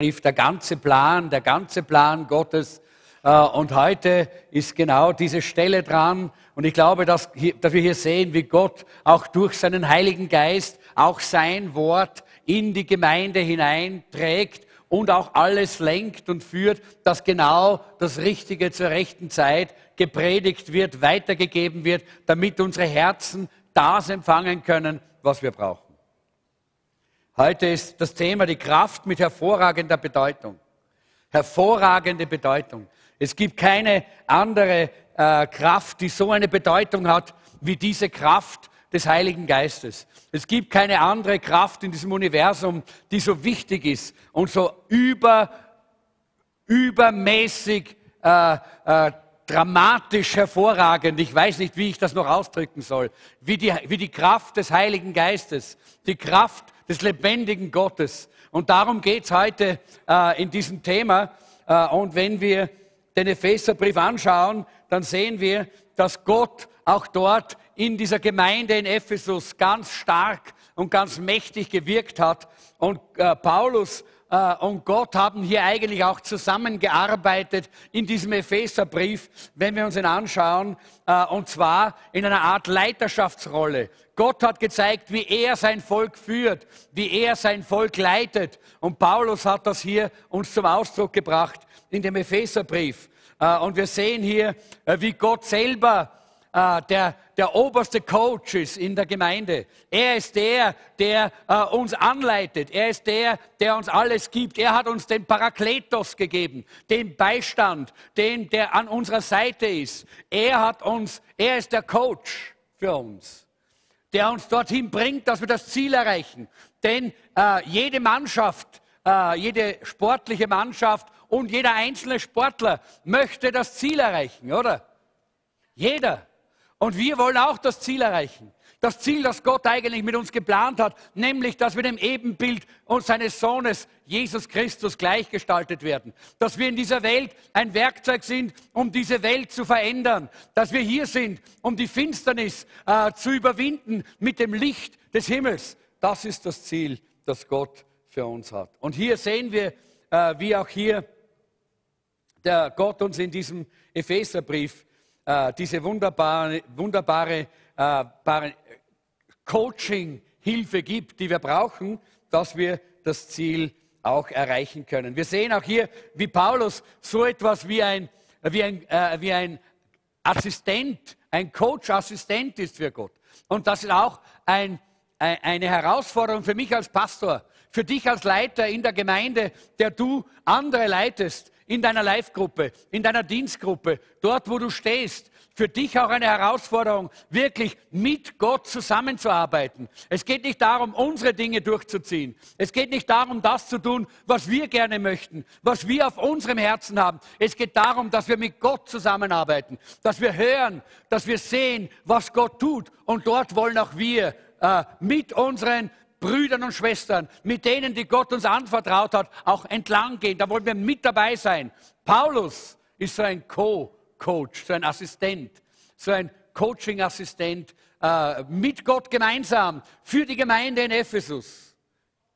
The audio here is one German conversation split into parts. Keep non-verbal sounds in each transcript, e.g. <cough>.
der ganze Plan, der ganze Plan Gottes. Äh, und heute ist genau diese Stelle dran. Und ich glaube, dass, dass wir hier sehen, wie Gott auch durch seinen Heiligen Geist auch sein Wort in die Gemeinde hineinträgt und auch alles lenkt und führt, dass genau das Richtige zur rechten Zeit gepredigt wird, weitergegeben wird, damit unsere Herzen das empfangen können, was wir brauchen. Heute ist das Thema die Kraft mit hervorragender Bedeutung. Hervorragende Bedeutung. Es gibt keine andere äh, Kraft, die so eine Bedeutung hat wie diese Kraft des Heiligen Geistes. Es gibt keine andere Kraft in diesem Universum, die so wichtig ist und so über, übermäßig äh, äh, dramatisch hervorragend, ich weiß nicht, wie ich das noch ausdrücken soll, wie die, wie die Kraft des Heiligen Geistes, die Kraft des lebendigen Gottes. Und darum geht es heute äh, in diesem Thema. Äh, und wenn wir den Epheserbrief anschauen, dann sehen wir, dass Gott auch dort in dieser Gemeinde in Ephesus ganz stark und ganz mächtig gewirkt hat. Und äh, Paulus äh, und Gott haben hier eigentlich auch zusammengearbeitet in diesem Epheserbrief, wenn wir uns ihn anschauen, äh, und zwar in einer Art Leiterschaftsrolle. Gott hat gezeigt, wie er sein Volk führt, wie er sein Volk leitet. Und Paulus hat das hier uns zum Ausdruck gebracht in dem Epheserbrief. Äh, und wir sehen hier, wie Gott selber äh, der, der oberste Coach ist in der Gemeinde. Er ist der, der äh, uns anleitet. Er ist der, der uns alles gibt. Er hat uns den Parakletos gegeben, den Beistand, den, der an unserer Seite ist. Er hat uns, er ist der Coach für uns, der uns dorthin bringt, dass wir das Ziel erreichen. Denn äh, jede Mannschaft, äh, jede sportliche Mannschaft und jeder einzelne Sportler möchte das Ziel erreichen, oder? Jeder. Und wir wollen auch das Ziel erreichen. Das Ziel, das Gott eigentlich mit uns geplant hat, nämlich, dass wir dem Ebenbild seines Sohnes Jesus Christus gleichgestaltet werden. Dass wir in dieser Welt ein Werkzeug sind, um diese Welt zu verändern. Dass wir hier sind, um die Finsternis äh, zu überwinden mit dem Licht des Himmels. Das ist das Ziel, das Gott für uns hat. Und hier sehen wir, äh, wie auch hier der Gott uns in diesem Epheserbrief äh, diese wunderbare, wunderbare äh, Coaching-Hilfe gibt, die wir brauchen, dass wir das Ziel auch erreichen können. Wir sehen auch hier, wie Paulus so etwas wie ein, wie ein, äh, wie ein Assistent, ein Coach-Assistent ist für Gott. Und das ist auch ein, ein, eine Herausforderung für mich als Pastor, für dich als Leiter in der Gemeinde, der du andere leitest, in deiner Live-Gruppe, in deiner Dienstgruppe, dort, wo du stehst. Für dich auch eine Herausforderung, wirklich mit Gott zusammenzuarbeiten. Es geht nicht darum, unsere Dinge durchzuziehen. Es geht nicht darum, das zu tun, was wir gerne möchten, was wir auf unserem Herzen haben. Es geht darum, dass wir mit Gott zusammenarbeiten, dass wir hören, dass wir sehen, was Gott tut. Und dort wollen auch wir äh, mit unseren Brüdern und Schwestern, mit denen, die Gott uns anvertraut hat, auch entlang gehen. Da wollen wir mit dabei sein. Paulus ist so ein Co-Coach, so ein Assistent, so ein Coaching-Assistent äh, mit Gott gemeinsam für die Gemeinde in Ephesus,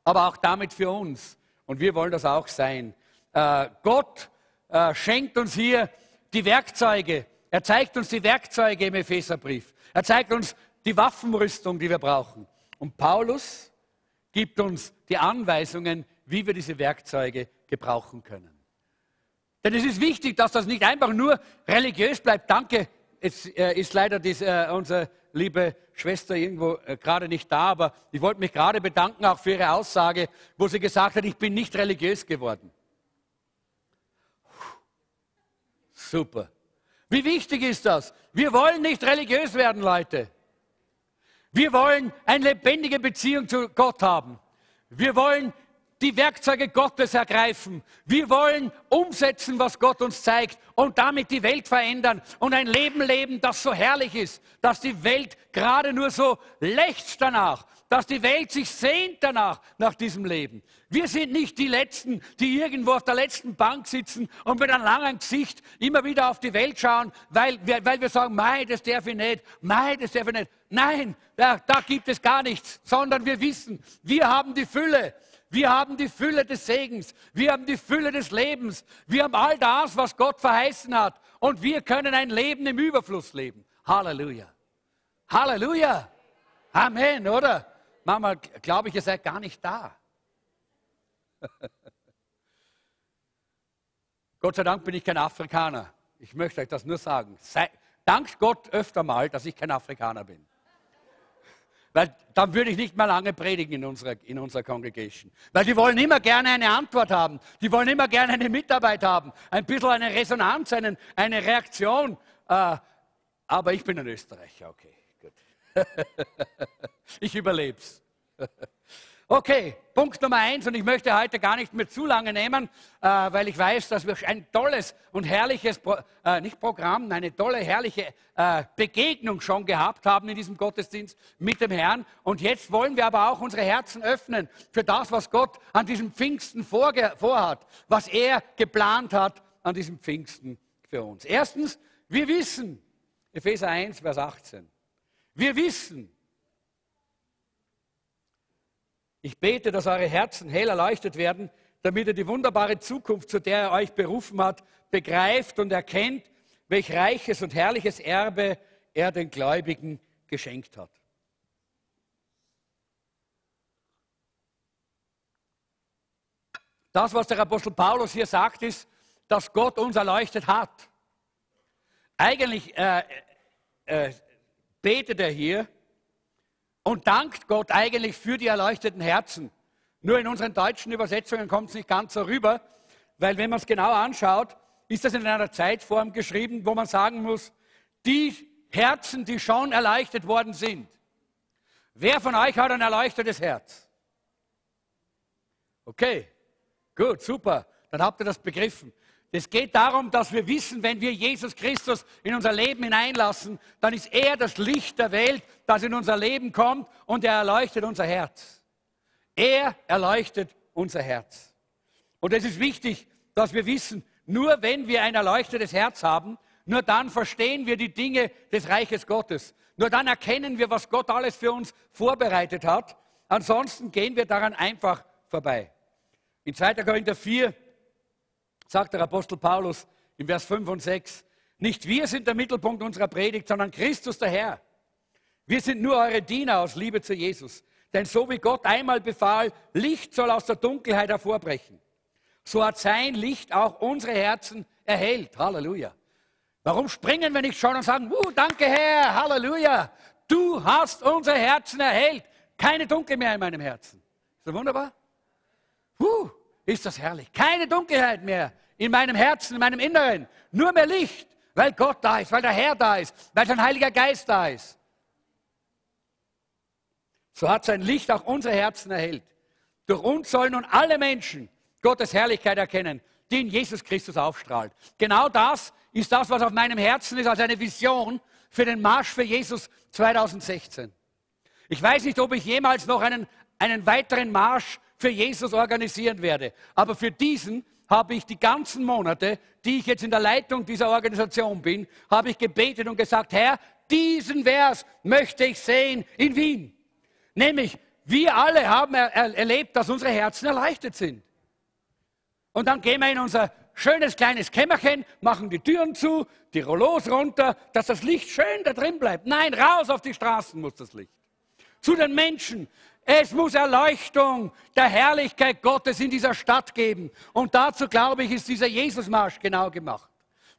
aber auch damit für uns. Und wir wollen das auch sein. Äh, Gott äh, schenkt uns hier die Werkzeuge. Er zeigt uns die Werkzeuge im Epheserbrief. Er zeigt uns die Waffenrüstung, die wir brauchen. Und Paulus gibt uns die Anweisungen, wie wir diese Werkzeuge gebrauchen können. Denn es ist wichtig, dass das nicht einfach nur religiös bleibt. Danke, es äh, ist leider dies, äh, unsere liebe Schwester irgendwo äh, gerade nicht da, aber ich wollte mich gerade bedanken auch für ihre Aussage, wo sie gesagt hat, ich bin nicht religiös geworden. Super. Wie wichtig ist das? Wir wollen nicht religiös werden, Leute. Wir wollen eine lebendige Beziehung zu Gott haben. Wir wollen die Werkzeuge Gottes ergreifen. Wir wollen umsetzen, was Gott uns zeigt und damit die Welt verändern und ein Leben leben, das so herrlich ist, dass die Welt gerade nur so lechzt danach, dass die Welt sich sehnt danach, nach diesem Leben. Wir sind nicht die Letzten, die irgendwo auf der letzten Bank sitzen und mit einem langen Gesicht immer wieder auf die Welt schauen, weil wir, weil wir sagen, mei, das darf ich nicht, mei, das darf ich nicht. Nein, da, da gibt es gar nichts, sondern wir wissen, wir haben die Fülle. Wir haben die Fülle des Segens. Wir haben die Fülle des Lebens. Wir haben all das, was Gott verheißen hat. Und wir können ein Leben im Überfluss leben. Halleluja. Halleluja. Amen, oder? Manchmal glaube ich, ihr seid gar nicht da. <laughs> Gott sei Dank bin ich kein Afrikaner. Ich möchte euch das nur sagen. Sei, dankt Gott öfter mal, dass ich kein Afrikaner bin. Weil dann würde ich nicht mehr lange predigen in unserer, in unserer Congregation. Weil die wollen immer gerne eine Antwort haben. Die wollen immer gerne eine Mitarbeit haben. Ein bisschen eine Resonanz, eine, eine Reaktion. Äh, aber ich bin ein Österreicher, okay, gut. <laughs> ich überlebe es. <laughs> Okay, Punkt Nummer eins, und ich möchte heute gar nicht mehr zu lange nehmen, äh, weil ich weiß, dass wir ein tolles und herrliches, Pro, äh, nicht Programm, eine tolle, herrliche äh, Begegnung schon gehabt haben in diesem Gottesdienst mit dem Herrn. Und jetzt wollen wir aber auch unsere Herzen öffnen für das, was Gott an diesem Pfingsten vorhat, was er geplant hat an diesem Pfingsten für uns. Erstens, wir wissen, Epheser 1, Vers 18, wir wissen, Ich bete, dass eure Herzen hell erleuchtet werden, damit ihr die wunderbare Zukunft, zu der er euch berufen hat, begreift und erkennt, welch reiches und herrliches Erbe er den Gläubigen geschenkt hat. Das, was der Apostel Paulus hier sagt, ist, dass Gott uns erleuchtet hat. Eigentlich äh, äh, betet er hier, und dankt Gott eigentlich für die erleuchteten Herzen. Nur in unseren deutschen Übersetzungen kommt es nicht ganz so rüber, weil wenn man es genau anschaut, ist das in einer Zeitform geschrieben, wo man sagen muss, die Herzen, die schon erleuchtet worden sind. Wer von euch hat ein erleuchtetes Herz? Okay, gut, super, dann habt ihr das begriffen. Es geht darum, dass wir wissen, wenn wir Jesus Christus in unser Leben hineinlassen, dann ist er das Licht der Welt, das in unser Leben kommt und er erleuchtet unser Herz. Er erleuchtet unser Herz. Und es ist wichtig, dass wir wissen, nur wenn wir ein erleuchtetes Herz haben, nur dann verstehen wir die Dinge des Reiches Gottes. Nur dann erkennen wir, was Gott alles für uns vorbereitet hat. Ansonsten gehen wir daran einfach vorbei. In 2. Korinther 4, sagt der Apostel Paulus im Vers 5 und 6, nicht wir sind der Mittelpunkt unserer Predigt, sondern Christus der Herr. Wir sind nur eure Diener aus Liebe zu Jesus. Denn so wie Gott einmal befahl, Licht soll aus der Dunkelheit hervorbrechen, so hat sein Licht auch unsere Herzen erhellt. Halleluja. Warum springen wir nicht schon und sagen, uh, danke Herr, Halleluja, du hast unsere Herzen erhellt. Keine Dunkel mehr in meinem Herzen. Ist das wunderbar? Uh, ist das herrlich. Keine Dunkelheit mehr in meinem Herzen, in meinem Inneren. Nur mehr Licht, weil Gott da ist, weil der Herr da ist, weil sein Heiliger Geist da ist. So hat sein Licht auch unsere Herzen erhellt. Durch uns sollen nun alle Menschen Gottes Herrlichkeit erkennen, die in Jesus Christus aufstrahlt. Genau das ist das, was auf meinem Herzen ist, als eine Vision für den Marsch für Jesus 2016. Ich weiß nicht, ob ich jemals noch einen, einen weiteren Marsch für Jesus organisieren werde. Aber für diesen habe ich die ganzen Monate, die ich jetzt in der Leitung dieser Organisation bin, habe ich gebetet und gesagt, Herr, diesen Vers möchte ich sehen in Wien. Nämlich, wir alle haben er erlebt, dass unsere Herzen erleichtert sind. Und dann gehen wir in unser schönes kleines Kämmerchen, machen die Türen zu, die Rollos runter, dass das Licht schön da drin bleibt. Nein, raus auf die Straßen muss das Licht. Zu den Menschen, es muss Erleuchtung der Herrlichkeit Gottes in dieser Stadt geben. Und dazu, glaube ich, ist dieser Jesusmarsch genau gemacht.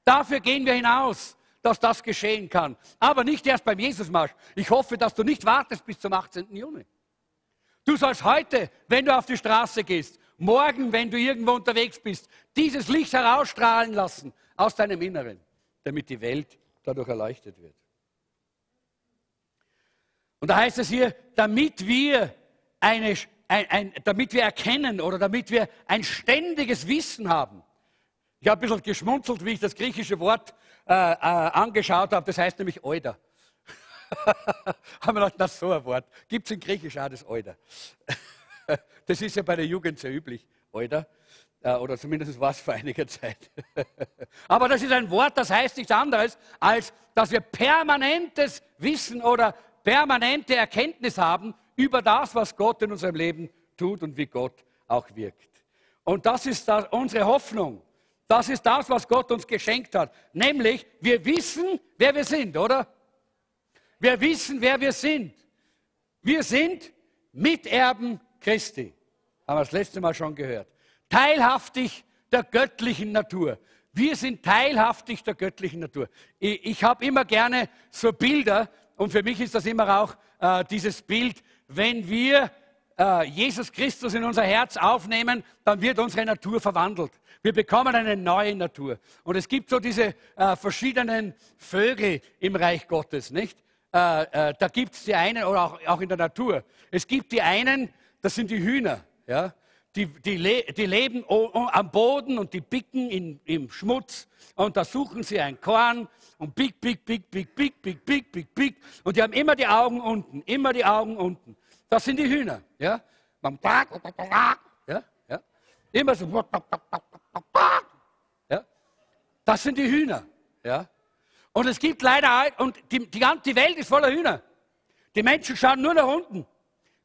Dafür gehen wir hinaus, dass das geschehen kann. Aber nicht erst beim Jesusmarsch. Ich hoffe, dass du nicht wartest bis zum 18. Juni. Du sollst heute, wenn du auf die Straße gehst, morgen, wenn du irgendwo unterwegs bist, dieses Licht herausstrahlen lassen aus deinem Inneren, damit die Welt dadurch erleuchtet wird. Und da heißt es hier, damit wir, eine, ein, ein, damit wir erkennen oder damit wir ein ständiges Wissen haben. Ich habe ein bisschen geschmunzelt, wie ich das griechische Wort äh, äh, angeschaut habe. Das heißt nämlich Euder. <laughs> haben wir gedacht, das so ein Wort. Gibt es in Griechisch auch das Euder? <laughs> das ist ja bei der Jugend sehr üblich, Euder. Äh, oder zumindest war es vor einiger Zeit. <laughs> Aber das ist ein Wort, das heißt nichts anderes, als dass wir permanentes Wissen oder permanente Erkenntnis haben über das, was Gott in unserem Leben tut und wie Gott auch wirkt. Und das ist das, unsere Hoffnung. Das ist das, was Gott uns geschenkt hat. Nämlich, wir wissen, wer wir sind, oder? Wir wissen, wer wir sind. Wir sind Miterben Christi. Haben wir das letzte Mal schon gehört. Teilhaftig der göttlichen Natur. Wir sind teilhaftig der göttlichen Natur. Ich, ich habe immer gerne so Bilder und für mich ist das immer auch äh, dieses Bild, wenn wir äh, Jesus Christus in unser Herz aufnehmen, dann wird unsere Natur verwandelt. Wir bekommen eine neue Natur. Und es gibt so diese äh, verschiedenen Vögel im Reich Gottes, nicht? Äh, äh, da gibt es die einen, oder auch, auch, in der Natur. Es gibt die einen, das sind die Hühner. Ja? Die, die, die leben am Boden und die picken in, im Schmutz und da suchen sie ein Korn und pick, pick, pick, pick, pick, pick, pick, pick, pick. Und die haben immer die Augen unten, immer die Augen unten. Das sind die Hühner. Ja? Ja? Ja? Immer so. Ja? Das sind die Hühner. Ja? Und es gibt leider, und die, die ganze Welt ist voller Hühner. Die Menschen schauen nur nach unten.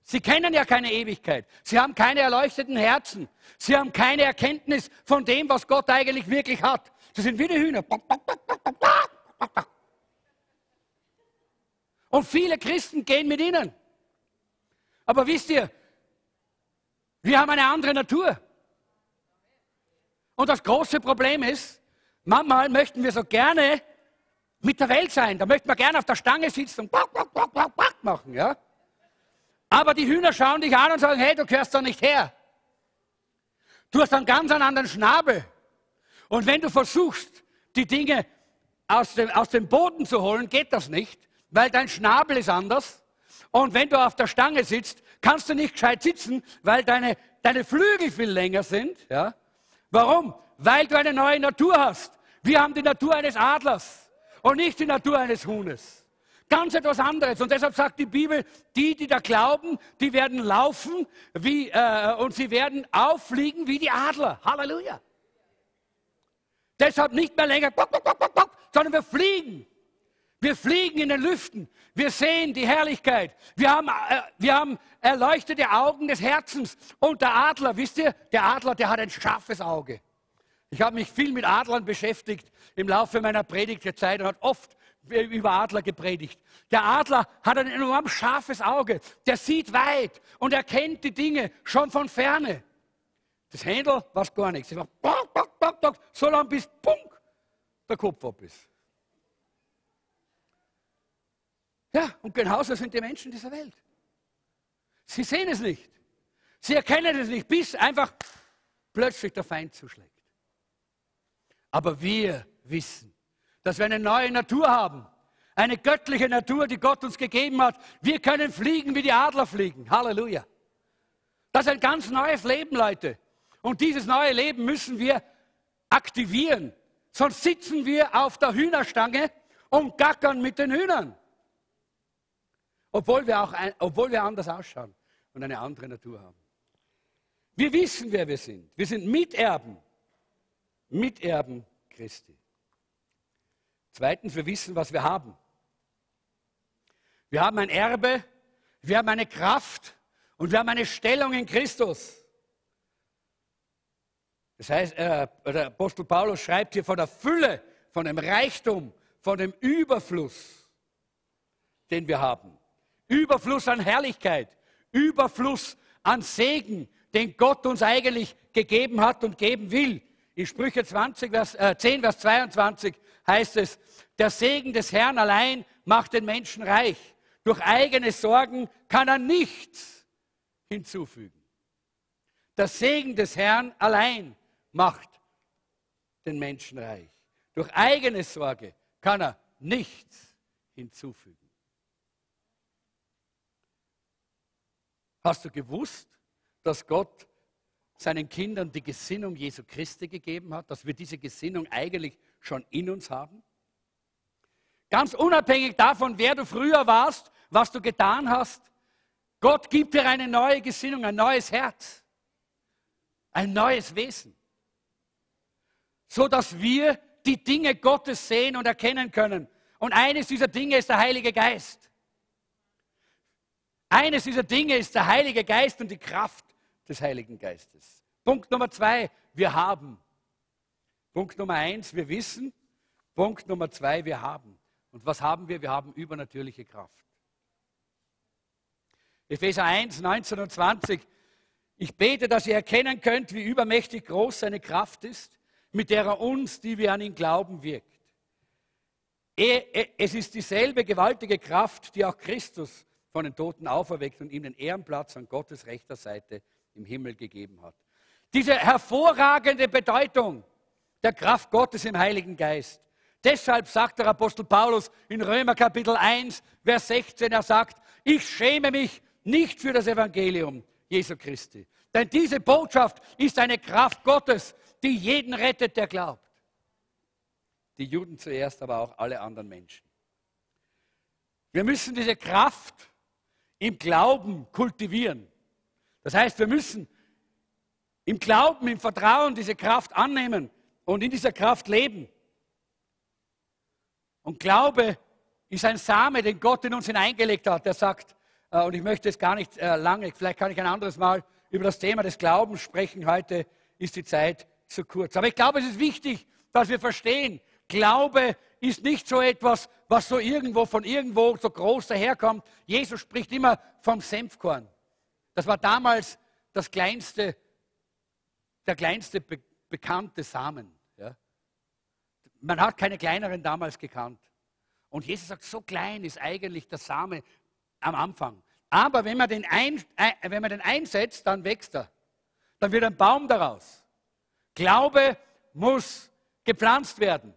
Sie kennen ja keine Ewigkeit. Sie haben keine erleuchteten Herzen. Sie haben keine Erkenntnis von dem, was Gott eigentlich wirklich hat. Sie sind wie die Hühner. Und viele Christen gehen mit ihnen. Aber wisst ihr, wir haben eine andere Natur. Und das große Problem ist, manchmal möchten wir so gerne mit der Welt sein. Da möchten wir gerne auf der Stange sitzen und machen. Ja? Aber die Hühner schauen dich an und sagen, hey, du gehörst doch nicht her. Du hast einen ganz anderen Schnabel. Und wenn du versuchst, die Dinge aus dem, aus dem Boden zu holen, geht das nicht, weil dein Schnabel ist anders. Und wenn du auf der Stange sitzt, kannst du nicht gescheit sitzen, weil deine, deine Flügel viel länger sind. Ja? Warum? Weil du eine neue Natur hast. Wir haben die Natur eines Adlers und nicht die Natur eines Huhnes. Ganz etwas anderes. Und deshalb sagt die Bibel, die, die da glauben, die werden laufen wie, äh, und sie werden auffliegen wie die Adler. Halleluja. Deshalb nicht mehr länger, sondern wir fliegen. Wir fliegen in den Lüften. Wir sehen die Herrlichkeit. Wir haben, äh, wir haben erleuchtete Augen des Herzens. Und der Adler, wisst ihr, der Adler, der hat ein scharfes Auge. Ich habe mich viel mit Adlern beschäftigt im Laufe meiner Predigtzeit und habe oft über Adler gepredigt. Der Adler hat ein enorm scharfes Auge. Der sieht weit und erkennt die Dinge schon von ferne. Das Händel war gar nichts. War bock, bock, bock, bock, so lange bis punk, der Kopf ab ist. Ja, und genauso sind die Menschen dieser Welt. Sie sehen es nicht. Sie erkennen es nicht, bis einfach plötzlich der Feind zuschlägt. Aber wir wissen, dass wir eine neue Natur haben. Eine göttliche Natur, die Gott uns gegeben hat. Wir können fliegen, wie die Adler fliegen. Halleluja. Das ist ein ganz neues Leben, Leute. Und dieses neue Leben müssen wir aktivieren. Sonst sitzen wir auf der Hühnerstange und gackern mit den Hühnern. Obwohl wir, auch ein, obwohl wir anders ausschauen und eine andere Natur haben. Wir wissen, wer wir sind. Wir sind Miterben Miterben Christi. Zweitens, wir wissen, was wir haben. Wir haben ein Erbe, wir haben eine Kraft und wir haben eine Stellung in Christus. Das heißt, äh, der Apostel Paulus schreibt hier von der Fülle, von dem Reichtum, von dem Überfluss, den wir haben. Überfluss an Herrlichkeit, Überfluss an Segen, den Gott uns eigentlich gegeben hat und geben will. In Sprüche 20, Vers, äh, 10, Vers 22 heißt es, der Segen des Herrn allein macht den Menschen reich. Durch eigene Sorgen kann er nichts hinzufügen. Der Segen des Herrn allein macht den Menschen reich. Durch eigene Sorge kann er nichts hinzufügen. Hast du gewusst, dass Gott seinen Kindern die Gesinnung Jesu Christi gegeben hat, dass wir diese Gesinnung eigentlich schon in uns haben? Ganz unabhängig davon, wer du früher warst, was du getan hast, Gott gibt dir eine neue Gesinnung, ein neues Herz, ein neues Wesen, so dass wir die Dinge Gottes sehen und erkennen können. Und eines dieser Dinge ist der Heilige Geist. Eines dieser Dinge ist der Heilige Geist und die Kraft des Heiligen Geistes. Punkt Nummer zwei, wir haben. Punkt Nummer eins, wir wissen. Punkt Nummer zwei, wir haben. Und was haben wir? Wir haben übernatürliche Kraft. Epheser 1, 19 und 20. Ich bete, dass ihr erkennen könnt, wie übermächtig groß seine Kraft ist, mit der er uns, die wir an ihn glauben, wirkt. Es ist dieselbe gewaltige Kraft, die auch Christus von den Toten auferweckt und ihm den Ehrenplatz an Gottes rechter Seite im Himmel gegeben hat. Diese hervorragende Bedeutung der Kraft Gottes im Heiligen Geist. Deshalb sagt der Apostel Paulus in Römer Kapitel 1, Vers 16, er sagt, ich schäme mich nicht für das Evangelium Jesu Christi. Denn diese Botschaft ist eine Kraft Gottes, die jeden rettet, der glaubt. Die Juden zuerst, aber auch alle anderen Menschen. Wir müssen diese Kraft im Glauben kultivieren. Das heißt, wir müssen im Glauben, im Vertrauen diese Kraft annehmen und in dieser Kraft leben. Und Glaube ist ein Same, den Gott in uns hineingelegt hat. Der sagt, äh, und ich möchte es gar nicht äh, lange, vielleicht kann ich ein anderes Mal über das Thema des Glaubens sprechen. Heute ist die Zeit zu kurz. Aber ich glaube, es ist wichtig, dass wir verstehen, Glaube ist nicht so etwas, was so irgendwo von irgendwo so groß daherkommt. Jesus spricht immer vom Senfkorn. Das war damals das kleinste, der kleinste be bekannte Samen. Ja. Man hat keine kleineren damals gekannt. Und Jesus sagt, so klein ist eigentlich der Same am Anfang. Aber wenn man den, ein, wenn man den einsetzt, dann wächst er. Dann wird ein Baum daraus. Glaube muss gepflanzt werden.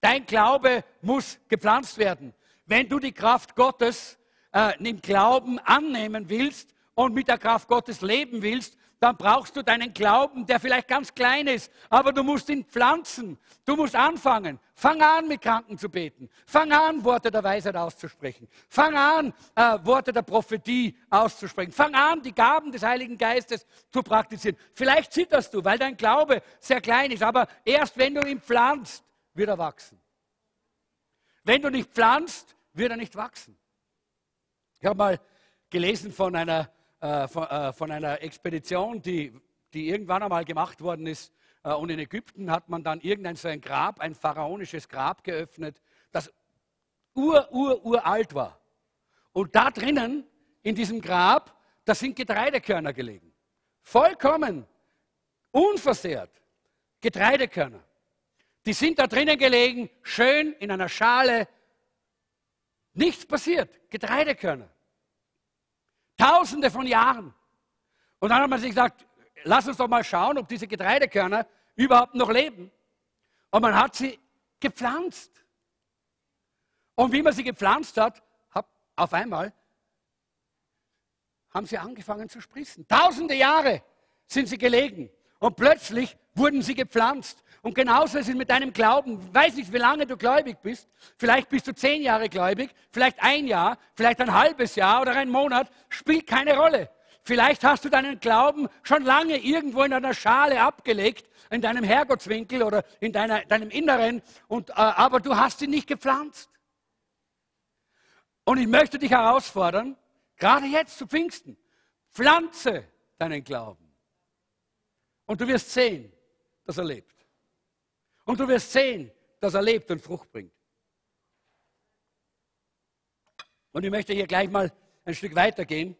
Dein Glaube muss gepflanzt werden. Wenn du die Kraft Gottes äh, im Glauben annehmen willst und mit der Kraft Gottes leben willst, dann brauchst du deinen Glauben, der vielleicht ganz klein ist, aber du musst ihn pflanzen. Du musst anfangen. Fang an, mit Kranken zu beten. Fang an, Worte der Weisheit auszusprechen. Fang an, äh, Worte der Prophetie auszusprechen. Fang an, die Gaben des Heiligen Geistes zu praktizieren. Vielleicht zitterst du, weil dein Glaube sehr klein ist, aber erst wenn du ihn pflanzt, wird er wachsen. Wenn du nicht pflanzt, wird er nicht wachsen. Ich habe mal gelesen von einer äh, von, äh, von, einer Expedition, die, die irgendwann einmal gemacht worden ist. Äh, und in Ägypten hat man dann irgendein so ein Grab, ein pharaonisches Grab geöffnet, das ur, ur, uralt war. Und da drinnen, in diesem Grab, da sind Getreidekörner gelegen. Vollkommen unversehrt. Getreidekörner. Die sind da drinnen gelegen, schön in einer Schale. Nichts passiert. Getreidekörner. Tausende von Jahren. Und dann hat man sich gesagt, lass uns doch mal schauen, ob diese Getreidekörner überhaupt noch leben. Und man hat sie gepflanzt. Und wie man sie gepflanzt hat, hat auf einmal haben sie angefangen zu sprießen. Tausende Jahre sind sie gelegen. Und plötzlich wurden sie gepflanzt. Und genauso ist es mit deinem Glauben. Ich weiß nicht, wie lange du gläubig bist. Vielleicht bist du zehn Jahre gläubig, vielleicht ein Jahr, vielleicht ein halbes Jahr oder ein Monat. Spielt keine Rolle. Vielleicht hast du deinen Glauben schon lange irgendwo in einer Schale abgelegt, in deinem Herrgottswinkel oder in deiner, deinem Inneren, und, äh, aber du hast ihn nicht gepflanzt. Und ich möchte dich herausfordern, gerade jetzt zu Pfingsten, pflanze deinen Glauben. Und du wirst sehen, dass er lebt. Und du wirst sehen, dass er lebt und Frucht bringt. Und ich möchte hier gleich mal ein Stück weitergehen.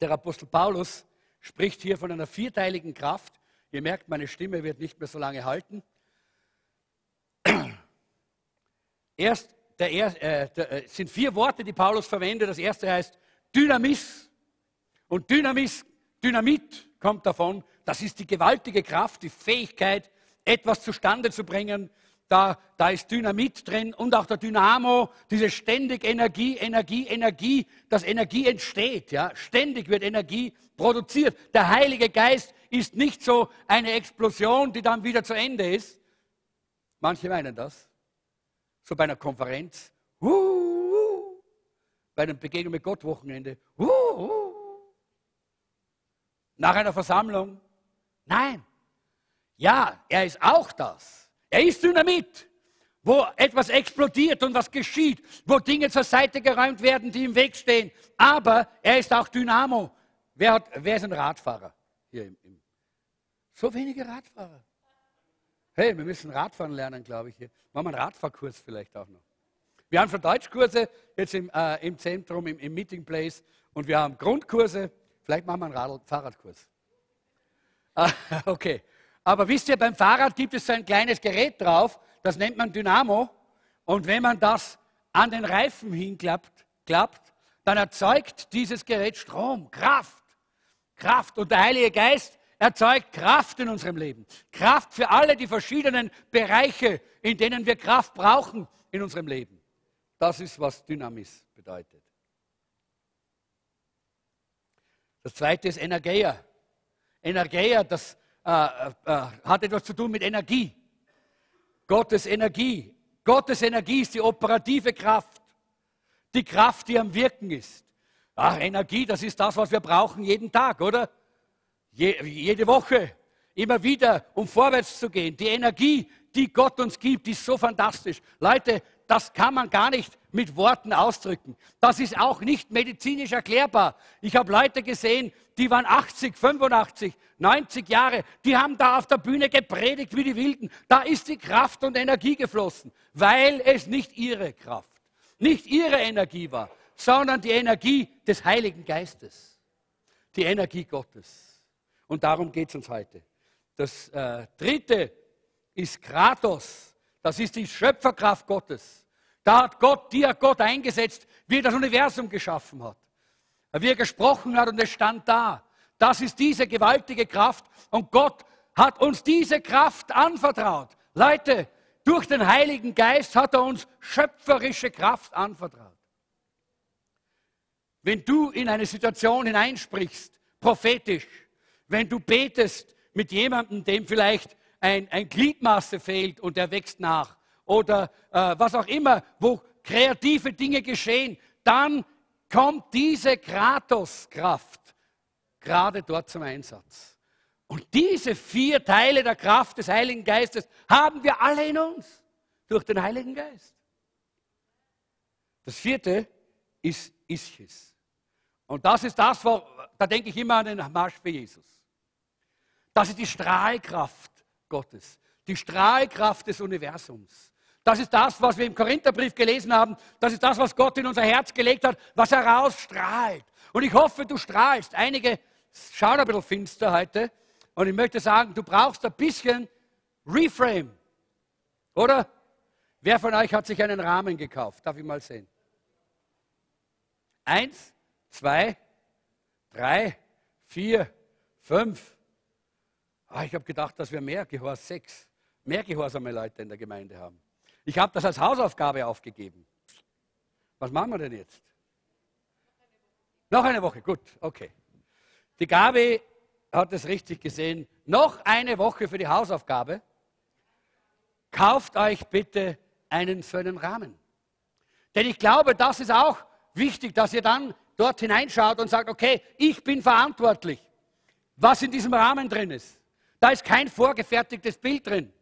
Der Apostel Paulus spricht hier von einer vierteiligen Kraft. Ihr merkt, meine Stimme wird nicht mehr so lange halten. Erst der, äh, der, äh, sind vier Worte, die Paulus verwendet. Das erste heißt Dynamis. Und Dynamis, Dynamit kommt davon. Das ist die gewaltige Kraft, die Fähigkeit, etwas zustande zu bringen. Da, da ist Dynamit drin und auch der Dynamo, diese ständig Energie, Energie, Energie, dass Energie entsteht. Ja? Ständig wird Energie produziert. Der Heilige Geist ist nicht so eine Explosion, die dann wieder zu Ende ist. Manche meinen das. So bei einer Konferenz. Uh, bei einem Begegnung mit Gott Wochenende. Uh, uh. Nach einer Versammlung. Nein, ja, er ist auch das. Er ist Dynamit, wo etwas explodiert und was geschieht, wo Dinge zur Seite geräumt werden, die im Weg stehen. Aber er ist auch Dynamo. Wer, hat, wer ist ein Radfahrer hier im, im so wenige Radfahrer. Hey, wir müssen Radfahren lernen, glaube ich. Hier. Machen wir einen Radfahrkurs vielleicht auch noch. Wir haben schon Deutschkurse jetzt im, äh, im Zentrum, im, im, Meeting Place und wir haben Grundkurse. Vielleicht machen wir einen Radl Fahrradkurs. Ah, <laughs> okay. Aber wisst ihr, beim Fahrrad gibt es so ein kleines Gerät drauf, das nennt man Dynamo. Und wenn man das an den Reifen hinklappt, klappt, dann erzeugt dieses Gerät Strom, Kraft. Kraft. Und der Heilige Geist erzeugt Kraft in unserem Leben. Kraft für alle die verschiedenen Bereiche, in denen wir Kraft brauchen in unserem Leben. Das ist, was Dynamis bedeutet. Das zweite ist Energeia. Energeia, das äh, äh, hat etwas zu tun mit Energie. Gottes Energie. Gottes Energie ist die operative Kraft. Die Kraft, die am Wirken ist. Ach, Energie, das ist das, was wir brauchen jeden Tag, oder? Je, jede Woche, immer wieder, um vorwärts zu gehen. Die Energie, die Gott uns gibt, ist so fantastisch. Leute, das kann man gar nicht mit Worten ausdrücken. Das ist auch nicht medizinisch erklärbar. Ich habe Leute gesehen, die waren 80, 85, 90 Jahre, die haben da auf der Bühne gepredigt wie die Wilden. Da ist die Kraft und Energie geflossen, weil es nicht ihre Kraft, nicht ihre Energie war, sondern die Energie des Heiligen Geistes, die Energie Gottes. Und darum geht es uns heute. Das äh, dritte ist Kratos. Das ist die Schöpferkraft Gottes. Da hat Gott, die hat Gott eingesetzt, wie er das Universum geschaffen hat. Wie er gesprochen hat und es stand da. Das ist diese gewaltige Kraft. Und Gott hat uns diese Kraft anvertraut. Leute, durch den Heiligen Geist hat er uns schöpferische Kraft anvertraut. Wenn du in eine Situation hineinsprichst, prophetisch, wenn du betest mit jemandem, dem vielleicht ein, ein Gliedmaße fehlt und er wächst nach oder äh, was auch immer, wo kreative Dinge geschehen, dann kommt diese Kratos-Kraft gerade dort zum Einsatz. Und diese vier Teile der Kraft des Heiligen Geistes haben wir alle in uns durch den Heiligen Geist. Das vierte ist Ischis. Und das ist das, wo, da denke ich immer an den Marsch für Jesus. Das ist die Strahlkraft Gottes, die Strahlkraft des Universums. Das ist das, was wir im Korintherbrief gelesen haben. Das ist das, was Gott in unser Herz gelegt hat, was herausstrahlt. Und ich hoffe, du strahlst. Einige schauen ein bisschen finster heute. Und ich möchte sagen, du brauchst ein bisschen Reframe. Oder? Wer von euch hat sich einen Rahmen gekauft? Darf ich mal sehen? Eins, zwei, drei, vier, fünf, Ah, ich habe gedacht, dass wir mehr Gehorsam, sechs, mehr gehorsame Leute in der Gemeinde haben. Ich habe das als Hausaufgabe aufgegeben. Was machen wir denn jetzt? Noch eine Woche, gut, okay. Die Gabi hat es richtig gesehen. Noch eine Woche für die Hausaufgabe. Kauft euch bitte einen so einen Rahmen. Denn ich glaube, das ist auch wichtig, dass ihr dann dort hineinschaut und sagt, okay, ich bin verantwortlich, was in diesem Rahmen drin ist. Da ist kein vorgefertigtes Bild drin.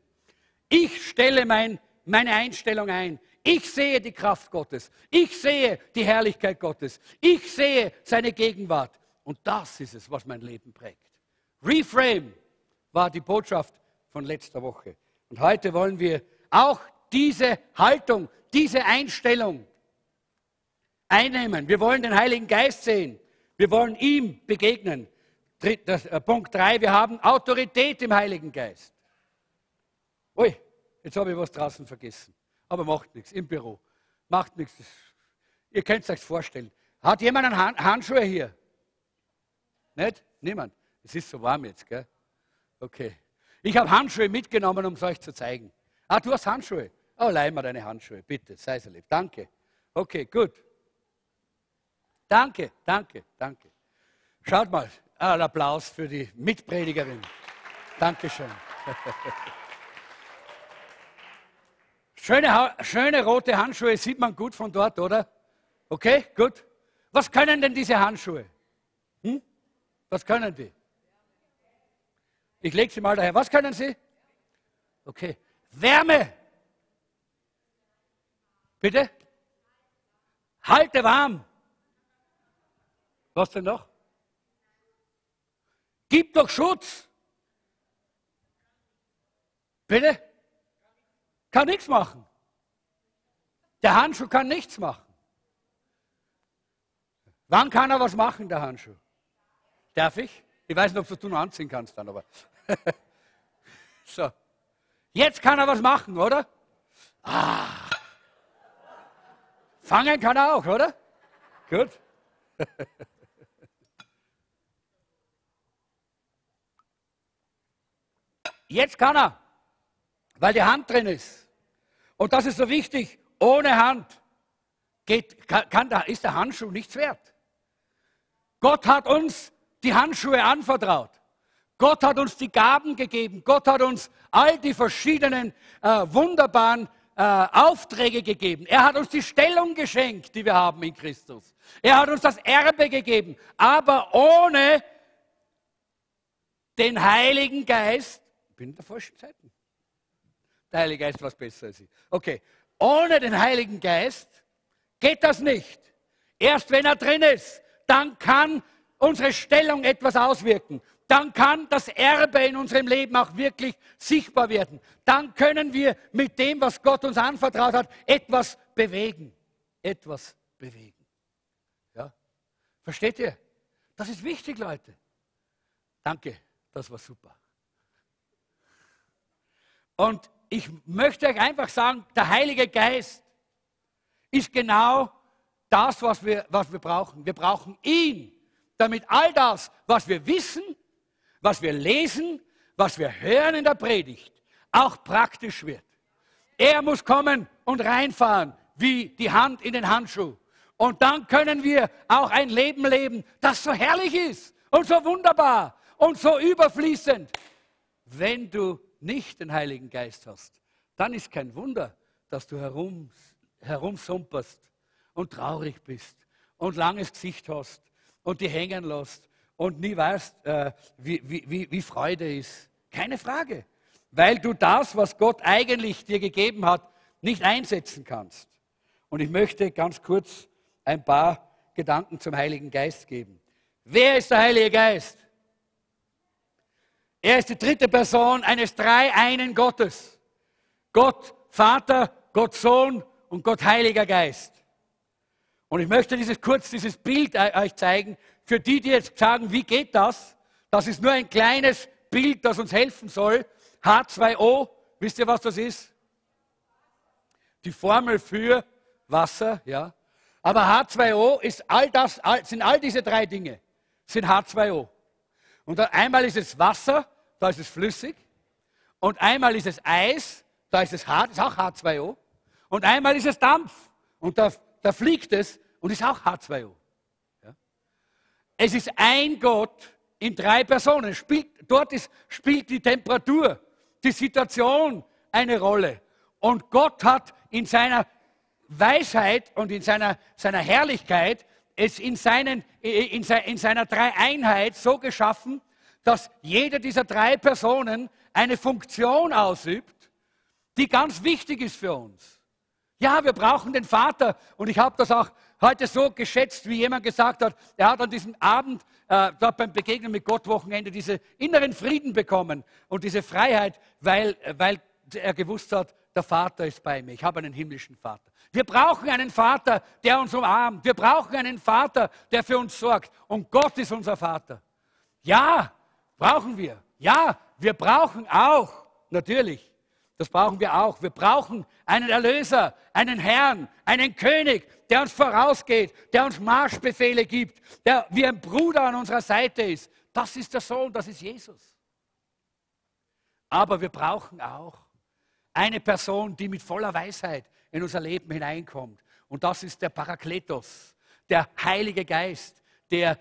Ich stelle mein, meine Einstellung ein. Ich sehe die Kraft Gottes. Ich sehe die Herrlichkeit Gottes. Ich sehe seine Gegenwart. Und das ist es, was mein Leben prägt. Reframe war die Botschaft von letzter Woche. Und heute wollen wir auch diese Haltung, diese Einstellung einnehmen. Wir wollen den Heiligen Geist sehen. Wir wollen ihm begegnen. Das, äh, Punkt 3, wir haben Autorität im Heiligen Geist. Ui, jetzt habe ich was draußen vergessen. Aber macht nichts, im Büro. Macht nichts. Ihr könnt es euch vorstellen. Hat jemand einen Han Handschuhe hier? Nicht? Niemand. Es ist so warm jetzt, gell? Okay. Ich habe Handschuhe mitgenommen, um es euch zu zeigen. Ah, du hast Handschuhe. Oh, leih mir deine Handschuhe, bitte. Sei so lieb. Danke. Okay, gut. Danke, danke, danke. Schaut mal, ein Applaus für die Mitpredigerin. Dankeschön. Schöne, schöne rote Handschuhe sieht man gut von dort, oder? Okay, gut. Was können denn diese Handschuhe? Hm? Was können die? Ich lege sie mal daher. Was können sie? Okay. Wärme. Bitte? Halte warm. Was denn noch? Gib doch Schutz. Bitte? Kann nichts machen. Der Handschuh kann nichts machen. Wann kann er was machen, der Handschuh? Darf ich? Ich weiß nicht, ob du noch anziehen kannst dann, aber. <laughs> so. Jetzt kann er was machen, oder? Ah. Fangen kann er auch, oder? Gut. <laughs> Jetzt kann er, weil die Hand drin ist. Und das ist so wichtig. Ohne Hand geht, kann, kann, ist der Handschuh nichts wert. Gott hat uns die Handschuhe anvertraut. Gott hat uns die Gaben gegeben. Gott hat uns all die verschiedenen äh, wunderbaren äh, Aufträge gegeben. Er hat uns die Stellung geschenkt, die wir haben in Christus. Er hat uns das Erbe gegeben. Aber ohne den Heiligen Geist, bin in der falschen Zeiten. Der Heilige Geist was besser als ich. Okay, ohne den Heiligen Geist geht das nicht. Erst wenn er drin ist, dann kann unsere Stellung etwas auswirken. Dann kann das Erbe in unserem Leben auch wirklich sichtbar werden. Dann können wir mit dem, was Gott uns anvertraut hat, etwas bewegen. Etwas bewegen. Ja? Versteht ihr? Das ist wichtig, Leute. Danke, das war super. Und ich möchte euch einfach sagen, der Heilige Geist ist genau das, was wir, was wir brauchen. Wir brauchen ihn damit all das, was wir wissen, was wir lesen, was wir hören in der Predigt, auch praktisch wird. Er muss kommen und reinfahren, wie die Hand in den Handschuh. Und dann können wir auch ein Leben leben, das so herrlich ist und so wunderbar und so überfließend. Wenn du nicht den Heiligen Geist hast, dann ist kein Wunder, dass du herum, herumsumperst und traurig bist und langes Gesicht hast und die hängen lässt und nie weißt, äh, wie, wie, wie Freude ist. Keine Frage, weil du das, was Gott eigentlich dir gegeben hat, nicht einsetzen kannst. Und ich möchte ganz kurz ein paar Gedanken zum Heiligen Geist geben. Wer ist der Heilige Geist? Er ist die dritte Person eines dreieinen Gottes. Gott Vater, Gott Sohn und Gott Heiliger Geist. Und ich möchte dieses kurz dieses Bild euch zeigen, für die, die jetzt sagen, wie geht das? Das ist nur ein kleines Bild, das uns helfen soll. H2O, wisst ihr, was das ist? Die Formel für Wasser, ja. Aber H2O ist all das, sind all diese drei Dinge, sind H2O. Und einmal ist es Wasser, da ist es flüssig. Und einmal ist es Eis, da ist es hart, ist auch H2O. Und einmal ist es Dampf. Und da da fliegt es und ist auch H2O. Ja? Es ist ein Gott in drei Personen. Spielt, dort ist, spielt die Temperatur, die Situation eine Rolle. Und Gott hat in seiner Weisheit und in seiner, seiner Herrlichkeit es in, seinen, in, in seiner Dreieinheit so geschaffen, dass jede dieser drei Personen eine Funktion ausübt, die ganz wichtig ist für uns. Ja, wir brauchen den Vater. Und ich habe das auch heute so geschätzt, wie jemand gesagt hat, er hat an diesem Abend, äh, dort beim Begegnen mit Gott Wochenende, diese inneren Frieden bekommen und diese Freiheit, weil, weil er gewusst hat, der Vater ist bei mir. Ich habe einen himmlischen Vater. Wir brauchen einen Vater, der uns umarmt. Wir brauchen einen Vater, der für uns sorgt. Und Gott ist unser Vater. Ja, brauchen wir. Ja, wir brauchen auch, natürlich, das brauchen wir auch. Wir brauchen einen Erlöser, einen Herrn, einen König, der uns vorausgeht, der uns Marschbefehle gibt, der wie ein Bruder an unserer Seite ist. Das ist der Sohn, das ist Jesus. Aber wir brauchen auch eine Person, die mit voller Weisheit in unser Leben hineinkommt. Und das ist der Parakletos, der Heilige Geist, der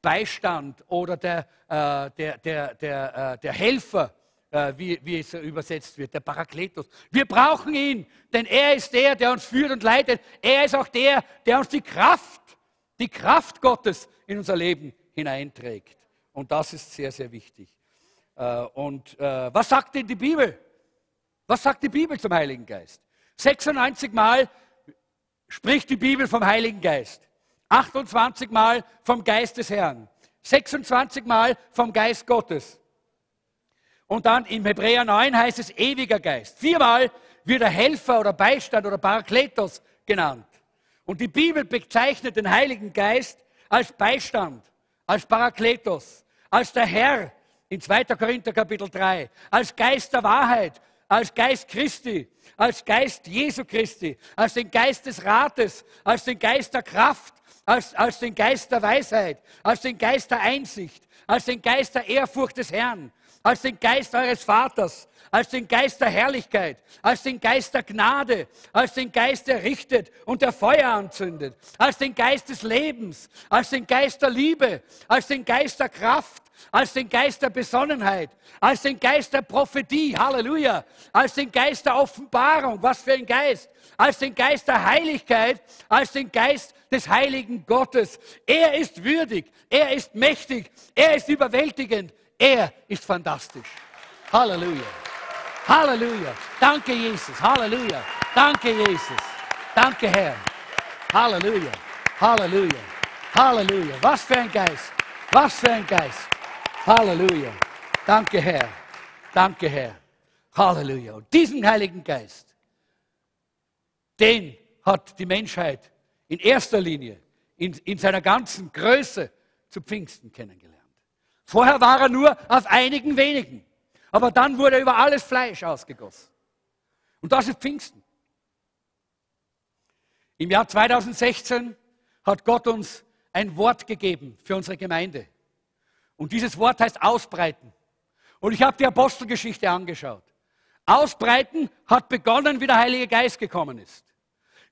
Beistand oder der, äh, der, der, der, äh, der Helfer, äh, wie, wie es übersetzt wird, der Parakletos. Wir brauchen ihn, denn er ist der, der uns führt und leitet. Er ist auch der, der uns die Kraft, die Kraft Gottes in unser Leben hineinträgt. Und das ist sehr, sehr wichtig. Äh, und äh, was sagt denn die Bibel? Was sagt die Bibel zum Heiligen Geist? 96 Mal spricht die Bibel vom Heiligen Geist. 28 Mal vom Geist des Herrn. 26 Mal vom Geist Gottes. Und dann im Hebräer 9 heißt es ewiger Geist. Viermal wird er Helfer oder Beistand oder Parakletos genannt. Und die Bibel bezeichnet den Heiligen Geist als Beistand, als Parakletos, als der Herr in 2. Korinther Kapitel 3, als Geist der Wahrheit, als Geist Christi, als Geist Jesu Christi, als den Geist des Rates, als den Geist der Kraft, als, als den Geist der Weisheit, als den Geist der Einsicht, als den Geist der Ehrfurcht des Herrn, als den Geist eures Vaters, als den Geist der Herrlichkeit, als den Geist der Gnade, als den Geist, der richtet und der Feuer anzündet, als den Geist des Lebens, als den Geist der Liebe, als den Geist der Kraft, als den Geist der Besonnenheit, als den Geist der Prophetie, Halleluja, als den Geist der Offenbarung, was für ein Geist, als den Geist der Heiligkeit, als den Geist des heiligen Gottes. Er ist würdig, er ist mächtig, er ist überwältigend, er ist fantastisch. Halleluja. Halleluja. Danke, Jesus. Halleluja. Danke, Jesus. Danke, Herr. Halleluja. Halleluja. Halleluja. Was für ein Geist. Was für ein Geist. Halleluja. Danke, Herr. Danke, Herr. Halleluja. Und diesen Heiligen Geist, den hat die Menschheit in erster Linie in, in seiner ganzen Größe zu Pfingsten kennengelernt. Vorher war er nur auf einigen wenigen. Aber dann wurde er über alles Fleisch ausgegossen. Und das ist Pfingsten. Im Jahr 2016 hat Gott uns ein Wort gegeben für unsere Gemeinde. Und dieses Wort heißt ausbreiten. Und ich habe die Apostelgeschichte angeschaut. Ausbreiten hat begonnen, wie der Heilige Geist gekommen ist.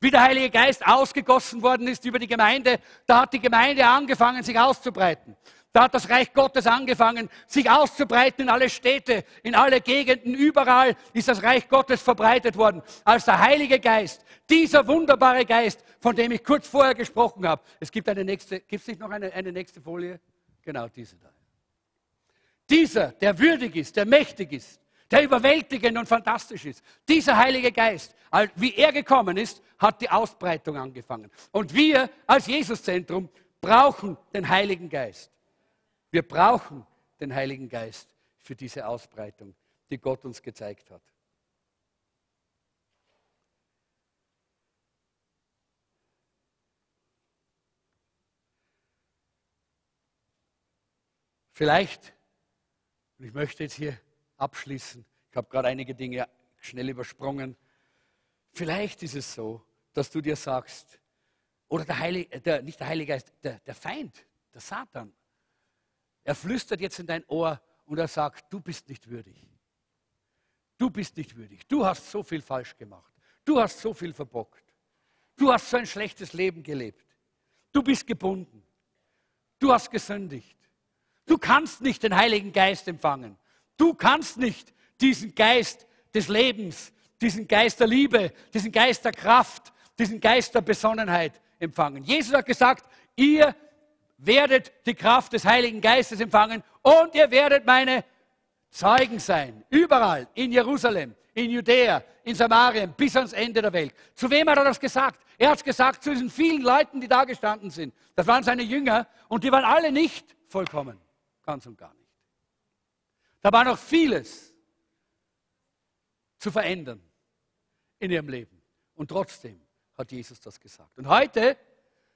Wie der Heilige Geist ausgegossen worden ist über die Gemeinde, da hat die Gemeinde angefangen, sich auszubreiten. Da hat das Reich Gottes angefangen, sich auszubreiten in alle Städte, in alle Gegenden, überall ist das Reich Gottes verbreitet worden. Als der Heilige Geist, dieser wunderbare Geist, von dem ich kurz vorher gesprochen habe. Es gibt eine nächste, gibt es nicht noch eine, eine nächste Folie? Genau diese da. Dieser, der würdig ist, der mächtig ist, der überwältigend und fantastisch ist. Dieser Heilige Geist, wie er gekommen ist, hat die Ausbreitung angefangen. Und wir als Jesuszentrum brauchen den Heiligen Geist. Wir brauchen den Heiligen Geist für diese Ausbreitung, die Gott uns gezeigt hat. Vielleicht, und ich möchte jetzt hier abschließen, ich habe gerade einige Dinge schnell übersprungen, vielleicht ist es so, dass du dir sagst, oder der Heilige, der, nicht der Heilige Geist, der, der Feind, der Satan, er flüstert jetzt in dein Ohr und er sagt, du bist nicht würdig. Du bist nicht würdig. Du hast so viel falsch gemacht. Du hast so viel verbockt. Du hast so ein schlechtes Leben gelebt. Du bist gebunden. Du hast gesündigt. Du kannst nicht den Heiligen Geist empfangen. Du kannst nicht diesen Geist des Lebens, diesen Geist der Liebe, diesen Geist der Kraft, diesen Geist der Besonnenheit empfangen. Jesus hat gesagt, ihr werdet die Kraft des Heiligen Geistes empfangen und ihr werdet meine Zeugen sein. Überall in Jerusalem, in Judäa, in Samarien, bis ans Ende der Welt. Zu wem hat er das gesagt? Er hat es gesagt zu diesen vielen Leuten, die da gestanden sind. Das waren seine Jünger und die waren alle nicht vollkommen. Ganz und gar nicht. Da war noch vieles zu verändern in ihrem Leben. Und trotzdem hat Jesus das gesagt. Und heute